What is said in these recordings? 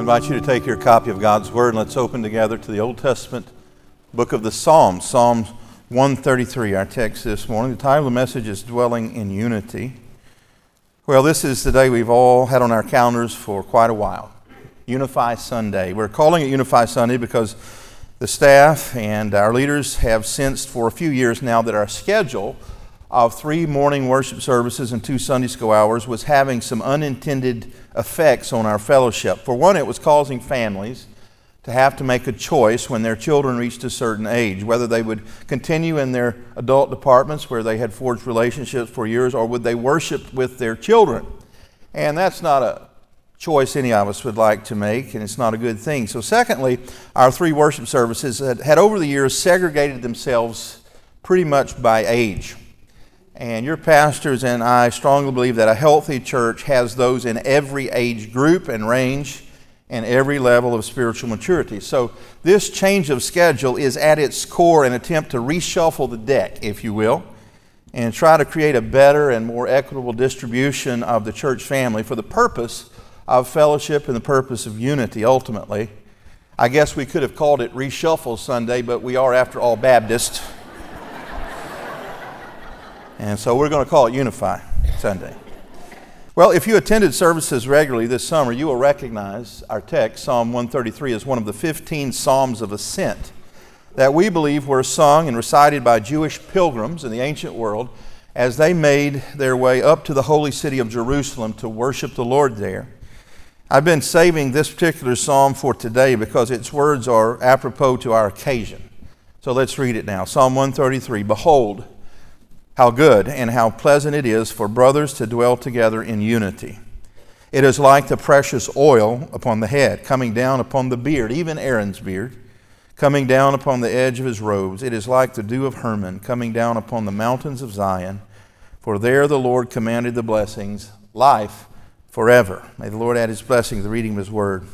Invite you to take your copy of God's Word and let's open together to the Old Testament book of the Psalms, Psalms 133, our text this morning. The title of the message is Dwelling in Unity. Well, this is the day we've all had on our calendars for quite a while Unify Sunday. We're calling it Unify Sunday because the staff and our leaders have sensed for a few years now that our schedule of three morning worship services and two Sunday school hours was having some unintended effects on our fellowship. For one, it was causing families to have to make a choice when their children reached a certain age, whether they would continue in their adult departments where they had forged relationships for years, or would they worship with their children. And that's not a choice any of us would like to make, and it's not a good thing. So, secondly, our three worship services had, had over the years segregated themselves pretty much by age. And your pastors and I strongly believe that a healthy church has those in every age group and range and every level of spiritual maturity. So, this change of schedule is at its core an attempt to reshuffle the deck, if you will, and try to create a better and more equitable distribution of the church family for the purpose of fellowship and the purpose of unity ultimately. I guess we could have called it Reshuffle Sunday, but we are, after all, Baptist. And so we're going to call it Unify Sunday. Well, if you attended services regularly this summer, you will recognize our text, Psalm 133, as one of the 15 Psalms of Ascent that we believe were sung and recited by Jewish pilgrims in the ancient world as they made their way up to the holy city of Jerusalem to worship the Lord there. I've been saving this particular psalm for today because its words are apropos to our occasion. So let's read it now. Psalm 133 Behold, how good and how pleasant it is for brothers to dwell together in unity. It is like the precious oil upon the head, coming down upon the beard, even Aaron's beard, coming down upon the edge of his robes. It is like the dew of Hermon, coming down upon the mountains of Zion. For there the Lord commanded the blessings, life forever. May the Lord add his blessing to the reading of his word.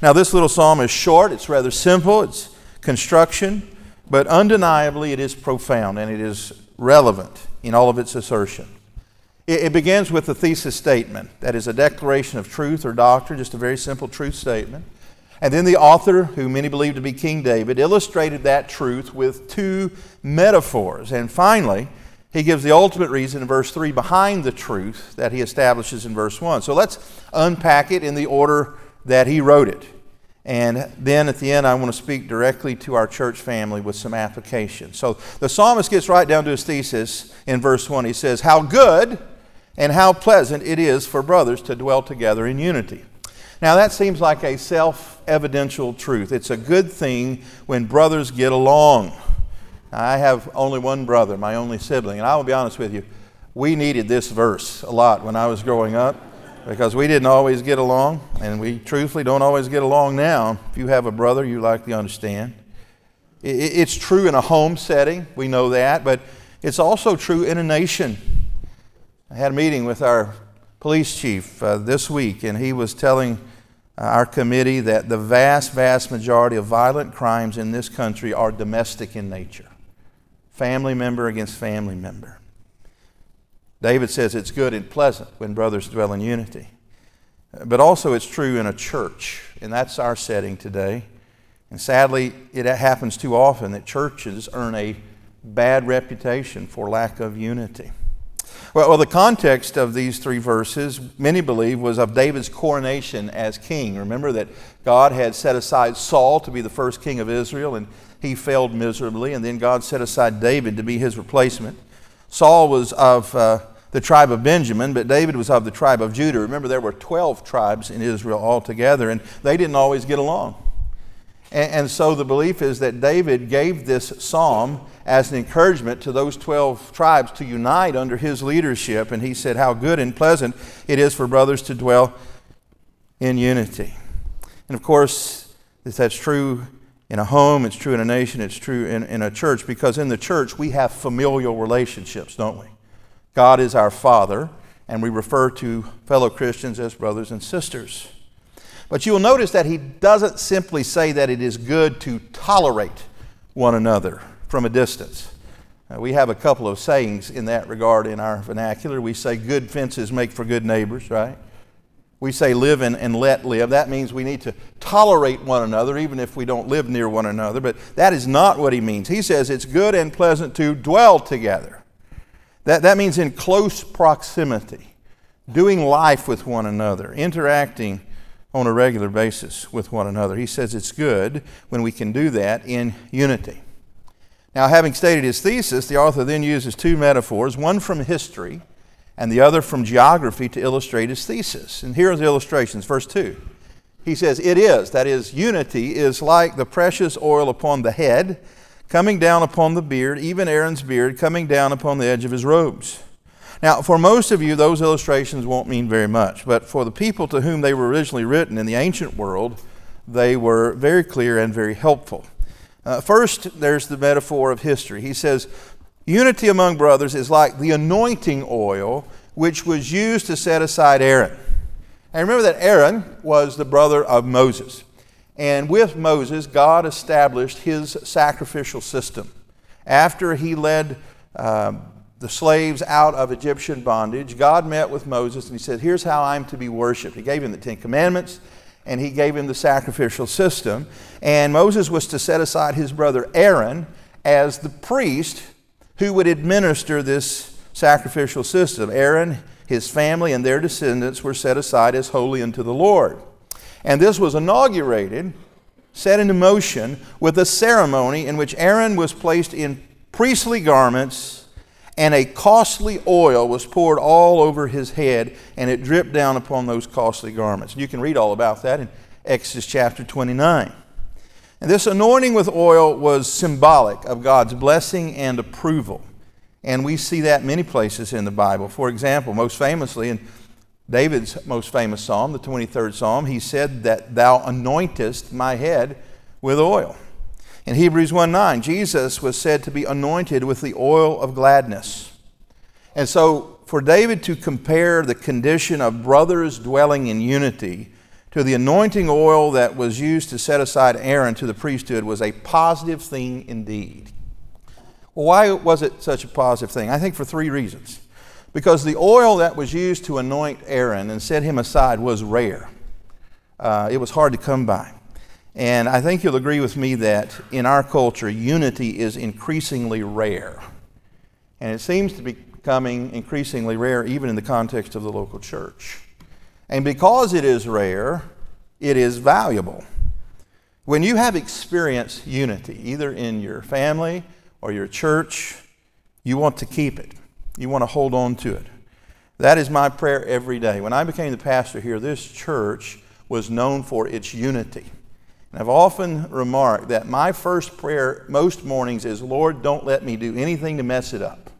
Now, this little psalm is short, it's rather simple, it's construction, but undeniably it is profound and it is relevant in all of its assertion. It, it begins with a thesis statement that is a declaration of truth or doctrine, just a very simple truth statement. And then the author, who many believe to be King David, illustrated that truth with two metaphors. And finally, he gives the ultimate reason in verse 3 behind the truth that he establishes in verse 1. So let's unpack it in the order that he wrote it. And then at the end, I want to speak directly to our church family with some application. So the psalmist gets right down to his thesis in verse 1. He says, How good and how pleasant it is for brothers to dwell together in unity. Now, that seems like a self evidential truth. It's a good thing when brothers get along. I have only one brother, my only sibling, and I will be honest with you, we needed this verse a lot when I was growing up because we didn't always get along, and we truthfully don't always get along now. If you have a brother, you likely understand. It's true in a home setting, we know that, but it's also true in a nation. I had a meeting with our police chief uh, this week, and he was telling uh, our committee that the vast, vast majority of violent crimes in this country are domestic in nature family member against family member. David says it's good and pleasant when brothers dwell in unity. But also, it's true in a church, and that's our setting today. And sadly, it happens too often that churches earn a bad reputation for lack of unity. Well, well, the context of these three verses, many believe, was of David's coronation as king. Remember that God had set aside Saul to be the first king of Israel, and he failed miserably, and then God set aside David to be his replacement. Saul was of uh, the tribe of Benjamin, but David was of the tribe of Judah. Remember, there were 12 tribes in Israel altogether, and they didn't always get along. And, and so the belief is that David gave this psalm as an encouragement to those 12 tribes to unite under his leadership. And he said, How good and pleasant it is for brothers to dwell in unity. And of course, that's true in a home, it's true in a nation, it's true in, in a church, because in the church we have familial relationships, don't we? God is our Father, and we refer to fellow Christians as brothers and sisters. But you will notice that he doesn't simply say that it is good to tolerate one another from a distance. Uh, we have a couple of sayings in that regard in our vernacular. We say, good fences make for good neighbors, right? we say live and, and let live. That means we need to tolerate one another, even if we don't live near one another. But that is not what he means. He says it's good and pleasant to dwell together. That, that means in close proximity, doing life with one another, interacting on a regular basis with one another. He says it's good when we can do that in unity. Now, having stated his thesis, the author then uses two metaphors one from history and the other from geography to illustrate his thesis. And here are the illustrations. Verse 2. He says, It is, that is, unity is like the precious oil upon the head, coming down upon the beard, even Aaron's beard, coming down upon the edge of his robes. Now, for most of you, those illustrations won't mean very much, but for the people to whom they were originally written in the ancient world, they were very clear and very helpful. Uh, first, there's the metaphor of history. He says, Unity among brothers is like the anointing oil which was used to set aside Aaron. And remember that Aaron was the brother of Moses. And with Moses, God established his sacrificial system. After he led uh, the slaves out of Egyptian bondage, God met with Moses and he said, Here's how I'm to be worshiped. He gave him the Ten Commandments and he gave him the sacrificial system. And Moses was to set aside his brother Aaron as the priest who would administer this sacrificial system. Aaron, his family, and their descendants were set aside as holy unto the Lord. And this was inaugurated, set into motion, with a ceremony in which Aaron was placed in priestly garments and a costly oil was poured all over his head and it dripped down upon those costly garments. You can read all about that in Exodus chapter 29. And this anointing with oil was symbolic of God's blessing and approval. And we see that many places in the Bible. For example, most famously in David's most famous psalm, the 23rd psalm, he said that thou anointest my head with oil. In Hebrews 1 9, Jesus was said to be anointed with the oil of gladness. And so, for David to compare the condition of brothers dwelling in unity to the anointing oil that was used to set aside Aaron to the priesthood was a positive thing indeed. Well, why was it such a positive thing? I think for three reasons. Because the oil that was used to anoint Aaron and set him aside was rare, uh, it was hard to come by. And I think you'll agree with me that in our culture, unity is increasingly rare. And it seems to be becoming increasingly rare even in the context of the local church. And because it is rare, it is valuable. When you have experienced unity, either in your family or your church, you want to keep it. You want to hold on to it. That is my prayer every day. When I became the pastor here, this church was known for its unity. And I've often remarked that my first prayer most mornings is, Lord, don't let me do anything to mess it up.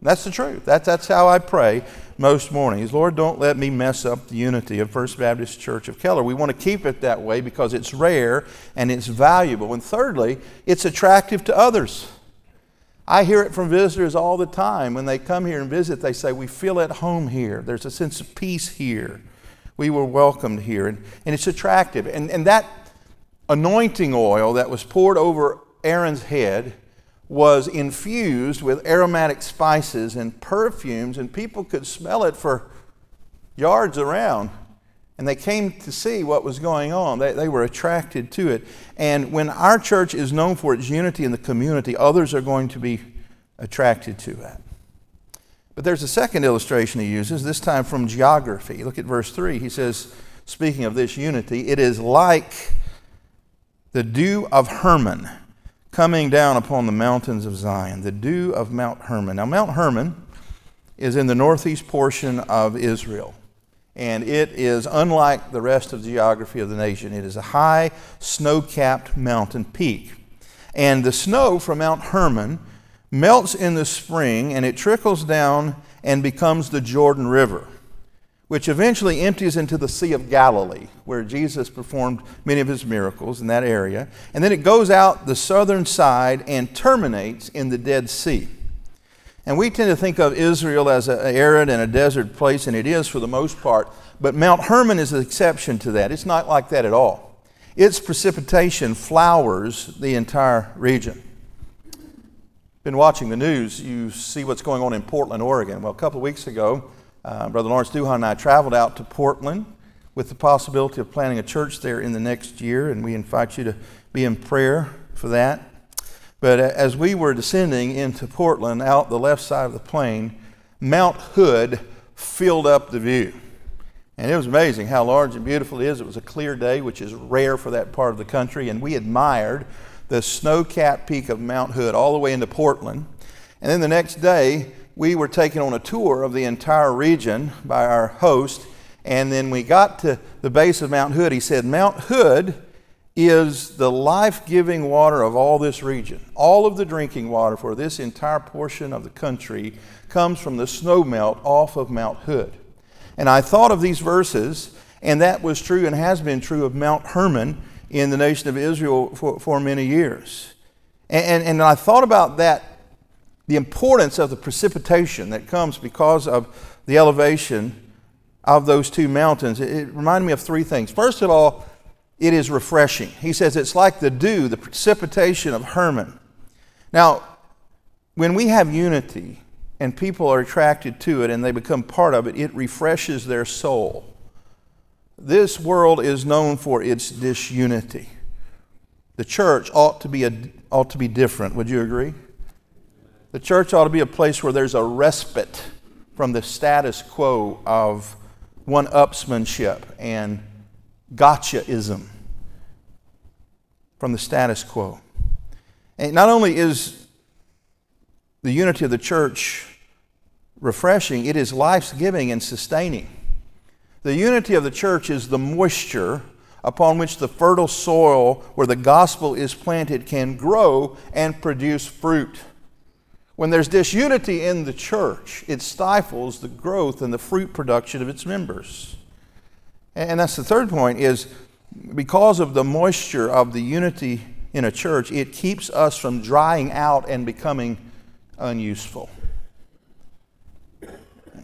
That's the truth. That's, that's how I pray most mornings. Lord, don't let me mess up the unity of First Baptist Church of Keller. We want to keep it that way because it's rare and it's valuable. And thirdly, it's attractive to others. I hear it from visitors all the time. When they come here and visit, they say, We feel at home here. There's a sense of peace here. We were welcomed here. And, and it's attractive. And, and that anointing oil that was poured over Aaron's head was infused with aromatic spices and perfumes, and people could smell it for yards around. And they came to see what was going on. They, they were attracted to it. And when our church is known for its unity in the community, others are going to be attracted to that. But there's a second illustration he uses, this time from geography. Look at verse 3. He says, speaking of this unity, it is like the dew of Hermon coming down upon the mountains of Zion, the dew of Mount Hermon. Now, Mount Hermon is in the northeast portion of Israel, and it is unlike the rest of the geography of the nation. It is a high, snow capped mountain peak. And the snow from Mount Hermon melts in the spring and it trickles down and becomes the Jordan River, which eventually empties into the Sea of Galilee, where Jesus performed many of his miracles in that area. And then it goes out the southern side and terminates in the Dead Sea. And we tend to think of Israel as an arid and a desert place, and it is for the most part. But Mount Hermon is an exception to that. It's not like that at all. Its precipitation flowers the entire region. Been watching the news, you see what's going on in Portland, Oregon. Well, a couple of weeks ago, uh, Brother Lawrence Duhan and I traveled out to Portland with the possibility of planting a church there in the next year, and we invite you to be in prayer for that. But as we were descending into Portland, out the left side of the plane, Mount Hood filled up the view. And it was amazing how large and beautiful it is. It was a clear day, which is rare for that part of the country, and we admired the snow capped peak of Mount Hood all the way into Portland. And then the next day, we were taken on a tour of the entire region by our host. And then we got to the base of Mount Hood. He said, Mount Hood is the life giving water of all this region. All of the drinking water for this entire portion of the country comes from the snow melt off of Mount Hood. And I thought of these verses, and that was true and has been true of Mount Hermon in the nation of Israel for, for many years. And, and, and I thought about that the importance of the precipitation that comes because of the elevation of those two mountains, it, it reminded me of three things. First of all, it is refreshing. He says it's like the dew, the precipitation of Hermon. Now, when we have unity and people are attracted to it and they become part of it, it refreshes their soul. This world is known for its disunity. The church ought to be, a, ought to be different. Would you agree? The church ought to be a place where there's a respite from the status quo of one upsmanship and gotchaism from the status quo. And not only is the unity of the church refreshing, it is life giving and sustaining. The unity of the church is the moisture upon which the fertile soil where the gospel is planted can grow and produce fruit. When there's disunity in the church, it stifles the growth and the fruit production of its members. And that's the third point is because of the moisture of the unity in a church, it keeps us from drying out and becoming unuseful.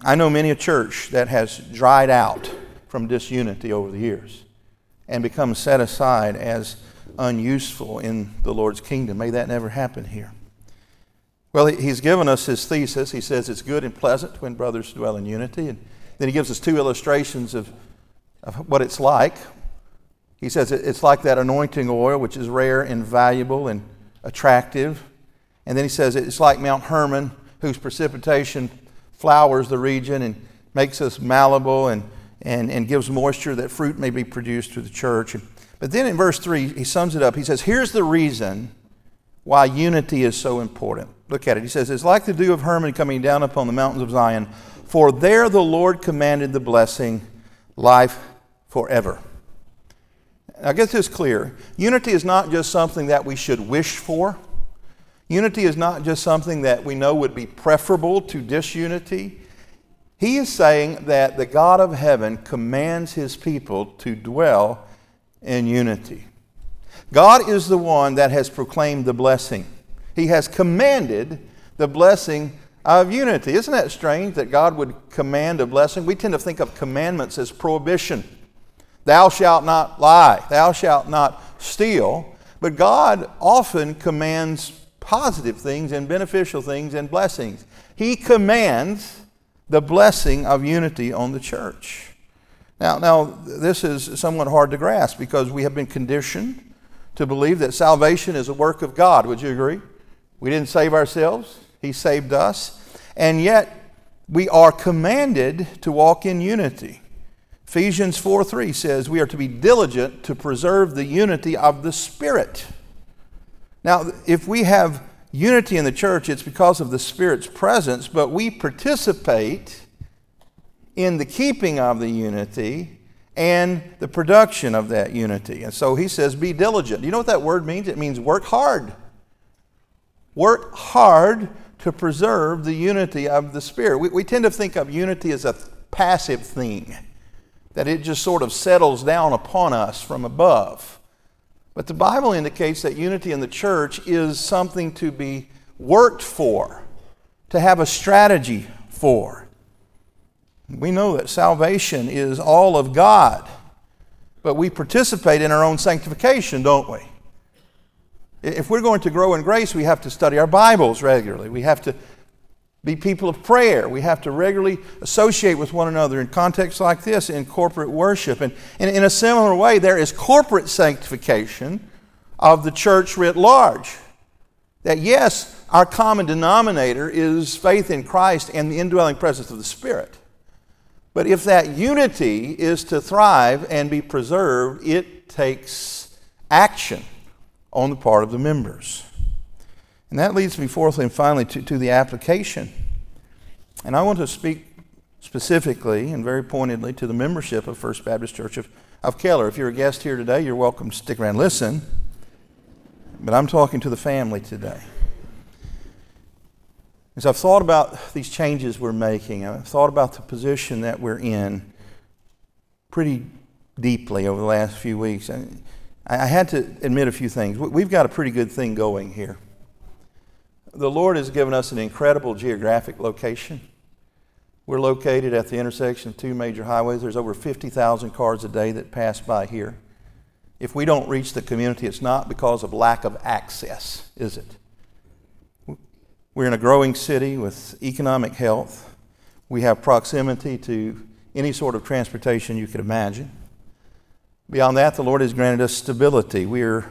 I know many a church that has dried out from disunity over the years and become set aside as unuseful in the Lord's kingdom. May that never happen here. Well, he's given us his thesis. He says it's good and pleasant when brothers dwell in unity. And then he gives us two illustrations of, of what it's like. He says it's like that anointing oil, which is rare and valuable and attractive. And then he says it's like Mount Hermon, whose precipitation flowers the region and makes us malleable and, and, and gives moisture that fruit may be produced to the church. But then in verse 3, he sums it up. He says, Here's the reason why unity is so important. Look at it. He says, It's like the dew of Hermon coming down upon the mountains of Zion, for there the Lord commanded the blessing, life forever. Now, get this clear. Unity is not just something that we should wish for. Unity is not just something that we know would be preferable to disunity. He is saying that the God of heaven commands his people to dwell in unity. God is the one that has proclaimed the blessing. He has commanded the blessing of unity. Isn't that strange that God would command a blessing? We tend to think of commandments as prohibition. Thou shalt not lie, thou shalt not steal. But God often commands positive things and beneficial things and blessings. He commands the blessing of unity on the church. Now, now this is somewhat hard to grasp because we have been conditioned to believe that salvation is a work of God. Would you agree? We didn't save ourselves, He saved us. And yet, we are commanded to walk in unity. Ephesians 4 3 says we are to be diligent to preserve the unity of the Spirit. Now, if we have unity in the church, it's because of the Spirit's presence, but we participate in the keeping of the unity and the production of that unity. And so he says, be diligent. You know what that word means? It means work hard. Work hard to preserve the unity of the Spirit. We, we tend to think of unity as a passive thing, that it just sort of settles down upon us from above. But the Bible indicates that unity in the church is something to be worked for, to have a strategy for. We know that salvation is all of God, but we participate in our own sanctification, don't we? If we're going to grow in grace, we have to study our Bibles regularly. We have to be people of prayer. We have to regularly associate with one another in contexts like this in corporate worship. And, and in a similar way, there is corporate sanctification of the church writ large. That yes, our common denominator is faith in Christ and the indwelling presence of the Spirit. But if that unity is to thrive and be preserved, it takes action on the part of the members. And that leads me, fourthly and finally, to, to the application. And I want to speak specifically and very pointedly to the membership of First Baptist Church of, of Keller. If you're a guest here today, you're welcome to stick around and listen. But I'm talking to the family today. As I've thought about these changes we're making, I've thought about the position that we're in pretty deeply over the last few weeks. I had to admit a few things. We've got a pretty good thing going here the Lord has given us an incredible geographic location. We're located at the intersection of two major highways. There's over 50,000 cars a day that pass by here. If we don't reach the community, it's not because of lack of access, is it? We're in a growing city with economic health. We have proximity to any sort of transportation you could imagine. Beyond that, the Lord has granted us stability. We're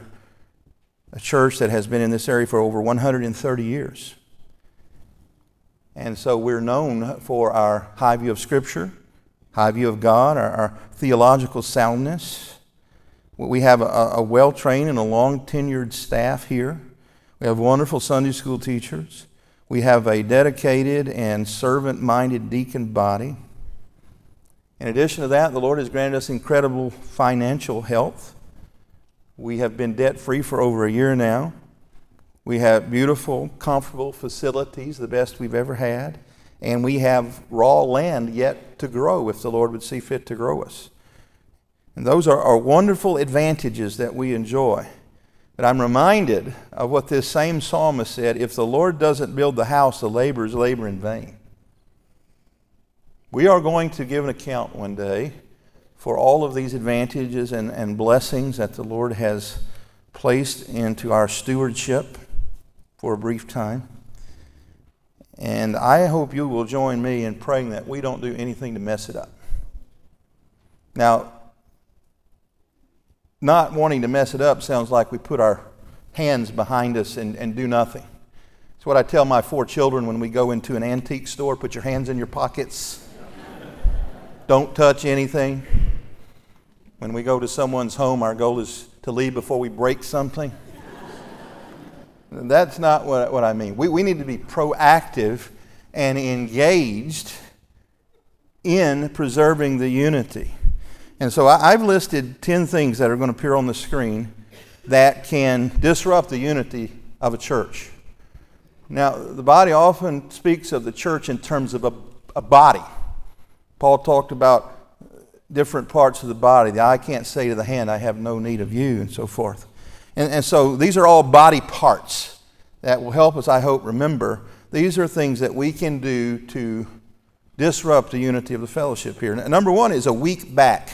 a church that has been in this area for over 130 years. And so we're known for our high view of Scripture, high view of God, our, our theological soundness. We have a, a well trained and a long tenured staff here. We have wonderful Sunday school teachers. We have a dedicated and servant minded deacon body. In addition to that, the Lord has granted us incredible financial health. We have been debt free for over a year now. We have beautiful, comfortable facilities, the best we've ever had. And we have raw land yet to grow if the Lord would see fit to grow us. And those are, are wonderful advantages that we enjoy. But I'm reminded of what this same psalmist said if the Lord doesn't build the house, the laborers labor in vain. We are going to give an account one day for all of these advantages and, and blessings that the Lord has placed into our stewardship for a brief time. And I hope you will join me in praying that we don't do anything to mess it up. Now, not wanting to mess it up sounds like we put our hands behind us and, and do nothing. It's what I tell my four children when we go into an antique store put your hands in your pockets, don't touch anything. When we go to someone's home, our goal is to leave before we break something. That's not what, what I mean. We, we need to be proactive and engaged in preserving the unity. And so I, I've listed 10 things that are going to appear on the screen that can disrupt the unity of a church. Now, the body often speaks of the church in terms of a, a body. Paul talked about different parts of the body. The eye can't say to the hand, I have no need of you, and so forth. And, and so these are all body parts that will help us, I hope, remember. These are things that we can do to disrupt the unity of the fellowship here. Number one is a weak back.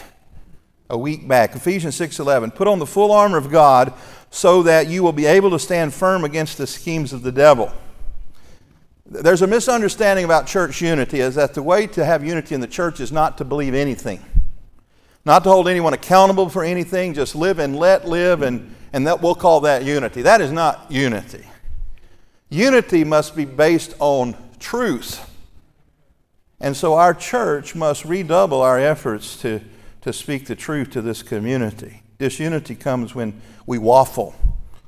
A weak back. Ephesians 6:11. Put on the full armor of God so that you will be able to stand firm against the schemes of the devil. There's a misunderstanding about church unity is that the way to have unity in the church is not to believe anything not to hold anyone accountable for anything, just live and let live, and, and that we'll call that unity. That is not unity. Unity must be based on truth. And so our church must redouble our efforts to, to speak the truth to this community. Disunity comes when we waffle,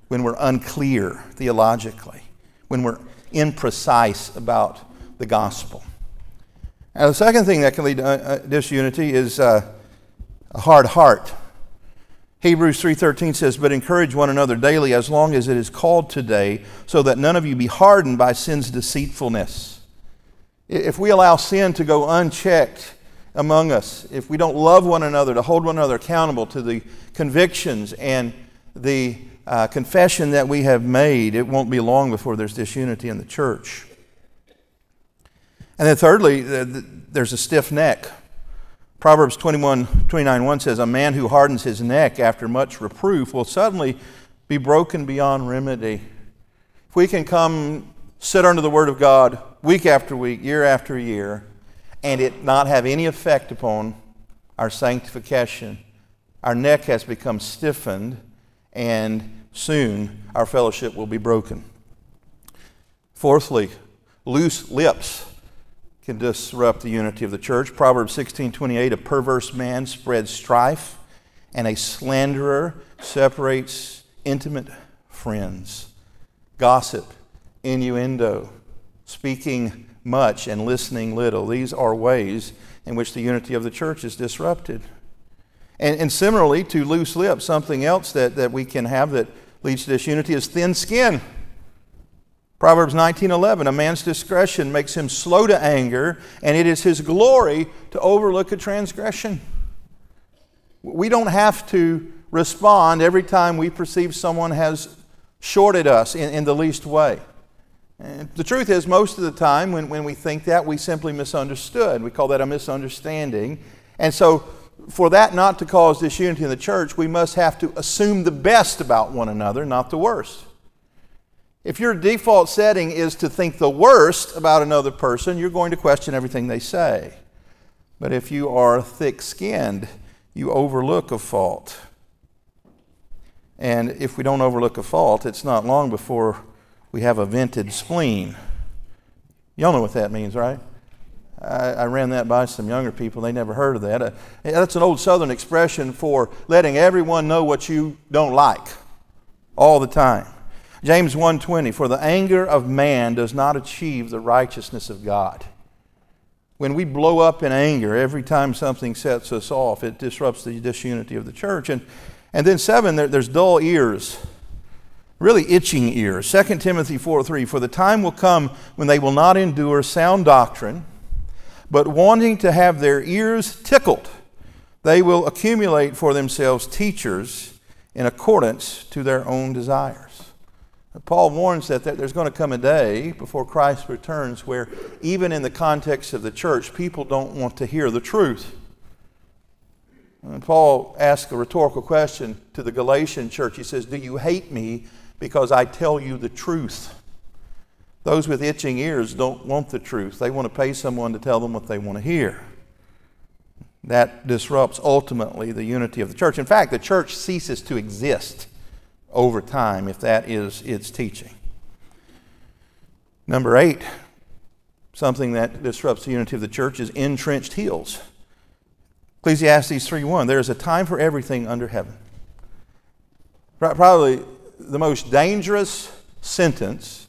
when we're unclear theologically, when we're imprecise about the gospel. Now, the second thing that can lead to uh, uh, disunity is uh, a hard heart. Hebrews 3:13 says, "But encourage one another daily as long as it is called today, so that none of you be hardened by sin's deceitfulness." If we allow sin to go unchecked, among us, if we don't love one another, to hold one another accountable to the convictions and the uh, confession that we have made, it won't be long before there's disunity in the church. And then, thirdly, there's a stiff neck. Proverbs 21 29 1 says, A man who hardens his neck after much reproof will suddenly be broken beyond remedy. If we can come sit under the Word of God week after week, year after year, and it not have any effect upon our sanctification, our neck has become stiffened, and soon our fellowship will be broken. Fourthly, loose lips can disrupt the unity of the church. Proverbs 16:28 a perverse man spreads strife and a slanderer separates intimate friends. Gossip, innuendo, speaking much and listening little. These are ways in which the unity of the church is disrupted. And, and similarly to loose lips, something else that, that we can have that leads to disunity is thin skin. Proverbs 19:11 A man's discretion makes him slow to anger and it is his glory to overlook a transgression. We don't have to respond every time we perceive someone has shorted us in, in the least way. And the truth is, most of the time when, when we think that, we simply misunderstood. We call that a misunderstanding. And so, for that not to cause disunity in the church, we must have to assume the best about one another, not the worst. If your default setting is to think the worst about another person, you're going to question everything they say. But if you are thick skinned, you overlook a fault. And if we don't overlook a fault, it's not long before we have a vented spleen. Y'all know what that means, right? I, I, ran that by some younger people. They never heard of that. Uh, that's an old Southern expression for letting everyone know what you don't like all the time. James 1:20 For the anger of man does not achieve the righteousness of God. When we blow up in anger every time something sets us off, it disrupts the disunity of the church. And, and then seven, there, there's dull ears, really itching ears. 2 Timothy 4:3 For the time will come when they will not endure sound doctrine, but wanting to have their ears tickled, they will accumulate for themselves teachers in accordance to their own desires. Paul warns that there's going to come a day before Christ returns where, even in the context of the church, people don't want to hear the truth. And Paul asks a rhetorical question to the Galatian church. He says, Do you hate me because I tell you the truth? Those with itching ears don't want the truth. They want to pay someone to tell them what they want to hear. That disrupts ultimately the unity of the church. In fact, the church ceases to exist over time if that is its teaching. Number eight, something that disrupts the unity of the church is entrenched heels. Ecclesiastes 3:1 There is a time for everything under heaven. Probably the most dangerous sentence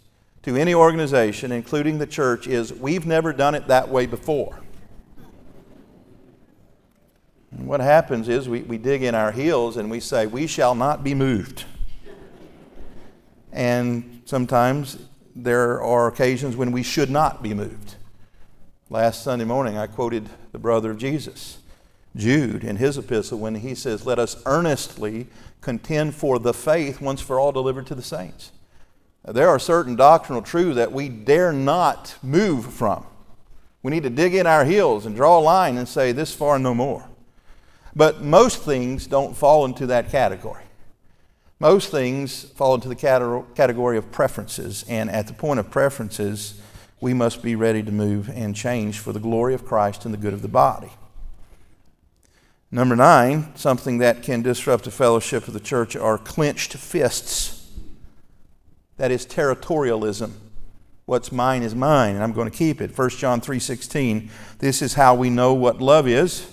to any organization, including the church, is we've never done it that way before. And what happens is we, we dig in our heels and we say, We shall not be moved. And sometimes there are occasions when we should not be moved. Last Sunday morning, I quoted the brother of Jesus, Jude, in his epistle when he says, Let us earnestly contend for the faith once for all delivered to the saints. There are certain doctrinal truths that we dare not move from. We need to dig in our heels and draw a line and say, This far, no more. But most things don't fall into that category. Most things fall into the category of preferences, and at the point of preferences, we must be ready to move and change for the glory of Christ and the good of the body. Number nine, something that can disrupt the fellowship of the church are clenched fists. That is territorialism. What's mine is mine, and I'm going to keep it. 1 John 3:16. This is how we know what love is.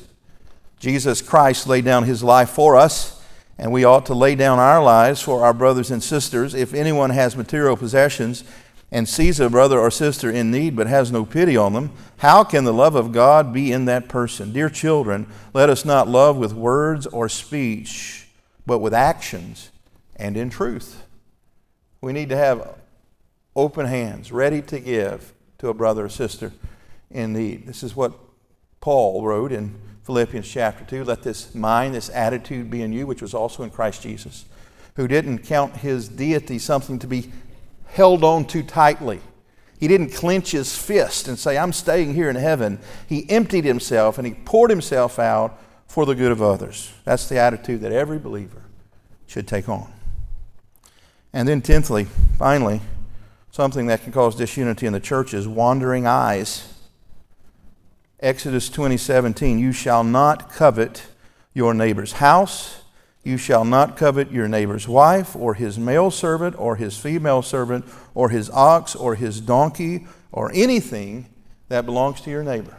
Jesus Christ laid down his life for us and we ought to lay down our lives for our brothers and sisters. If anyone has material possessions and sees a brother or sister in need but has no pity on them, how can the love of God be in that person? Dear children, let us not love with words or speech, but with actions and in truth. We need to have open hands, ready to give to a brother or sister in need. This is what Paul wrote in Philippians chapter 2 let this mind, this attitude be in you, which was also in Christ Jesus, who didn't count his deity something to be held on too tightly. He didn't clench his fist and say, I'm staying here in heaven. He emptied himself and he poured himself out for the good of others. That's the attitude that every believer should take on. And then, tenthly, finally, something that can cause disunity in the church is wandering eyes. Exodus 20:17, you shall not covet your neighbor's house, you shall not covet your neighbor's wife, or his male servant, or his female servant, or his ox, or his donkey, or anything that belongs to your neighbor.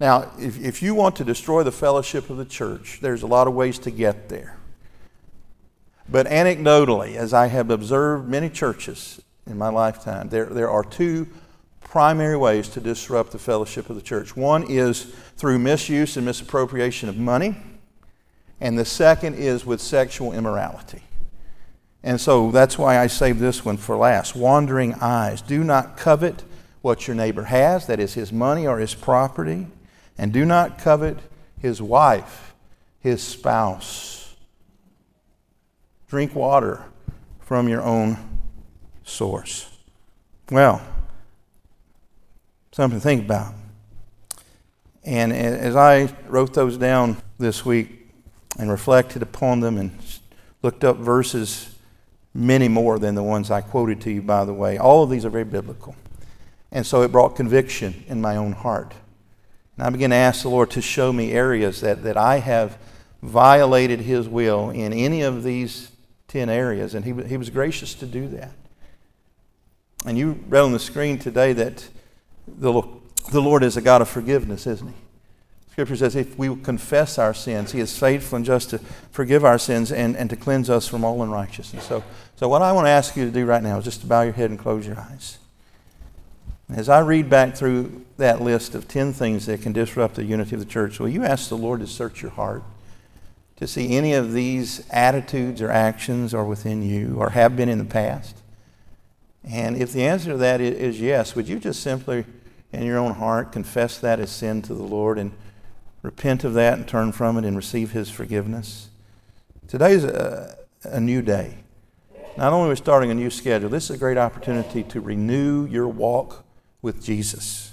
Now, if, if you want to destroy the fellowship of the church, there's a lot of ways to get there. But anecdotally, as I have observed many churches in my lifetime, there, there are two primary ways to disrupt the fellowship of the church. One is through misuse and misappropriation of money, and the second is with sexual immorality. And so that's why I saved this one for last. Wandering eyes. Do not covet what your neighbor has, that is his money or his property, and do not covet his wife, his spouse. Drink water from your own source. Well, something to think about. And as I wrote those down this week and reflected upon them and looked up verses, many more than the ones I quoted to you, by the way, all of these are very biblical. And so it brought conviction in my own heart. And I began to ask the Lord to show me areas that, that I have violated His will in any of these 10 areas. And he, he was gracious to do that. And you read on the screen today that the, the Lord is a God of forgiveness, isn't He? Scripture says if we confess our sins, He is faithful and just to forgive our sins and, and to cleanse us from all unrighteousness. So, so, what I want to ask you to do right now is just to bow your head and close your eyes. As I read back through that list of 10 things that can disrupt the unity of the church, will you ask the Lord to search your heart to see any of these attitudes or actions are within you or have been in the past? And if the answer to that is yes, would you just simply, in your own heart, confess that as sin to the Lord and repent of that and turn from it and receive His forgiveness? Today is a, a new day. Not only are we starting a new schedule, this is a great opportunity to renew your walk with Jesus.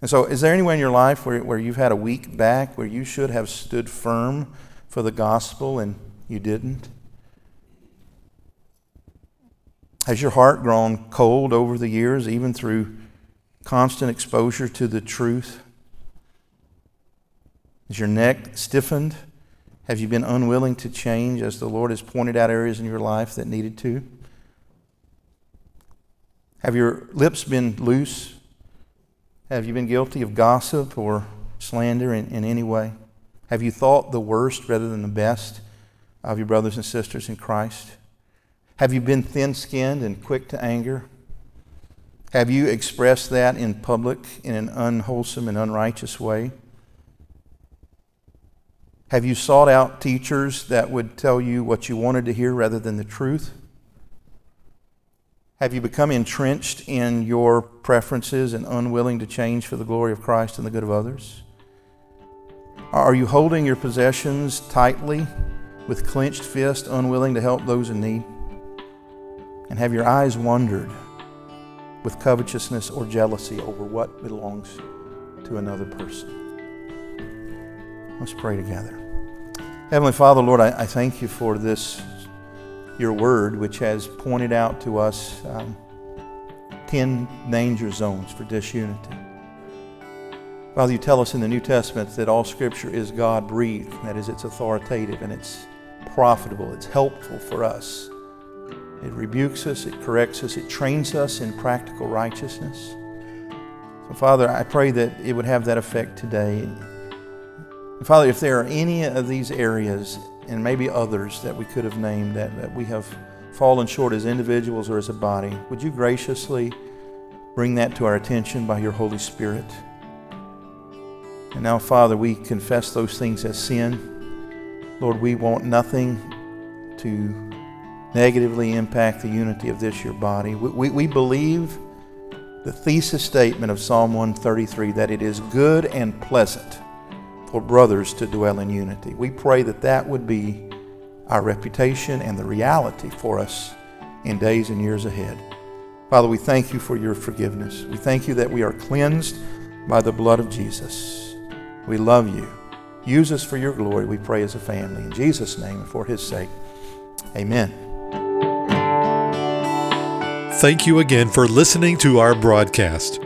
And so, is there anywhere in your life where, where you've had a weak back, where you should have stood firm for the gospel and you didn't? Has your heart grown cold over the years, even through constant exposure to the truth? Is your neck stiffened? Have you been unwilling to change as the Lord has pointed out areas in your life that needed to? Have your lips been loose? Have you been guilty of gossip or slander in, in any way? Have you thought the worst rather than the best of your brothers and sisters in Christ? Have you been thin skinned and quick to anger? Have you expressed that in public in an unwholesome and unrighteous way? Have you sought out teachers that would tell you what you wanted to hear rather than the truth? Have you become entrenched in your preferences and unwilling to change for the glory of Christ and the good of others? Are you holding your possessions tightly with clenched fist, unwilling to help those in need? And have your eyes wandered with covetousness or jealousy over what belongs to another person? Let's pray together. Heavenly Father, Lord, I, I thank you for this, your word, which has pointed out to us um, 10 danger zones for disunity. Father, you tell us in the New Testament that all Scripture is God breathed, that is, it's authoritative and it's profitable, it's helpful for us it rebukes us, it corrects us, it trains us in practical righteousness. So, Father, I pray that it would have that effect today. Father, if there are any of these areas, and maybe others that we could have named, that, that we have fallen short as individuals or as a body, would you graciously bring that to our attention by your Holy Spirit? And now, Father, we confess those things as sin. Lord, we want nothing to negatively impact the unity of this your body. We, we, we believe the thesis statement of Psalm 133 that it is good and pleasant for brothers to dwell in unity. We pray that that would be our reputation and the reality for us in days and years ahead. Father, we thank you for your forgiveness. We thank you that we are cleansed by the blood of Jesus. We love you. Use us for your glory, we pray as a family. In Jesus' name and for his sake. Amen. Thank you again for listening to our broadcast.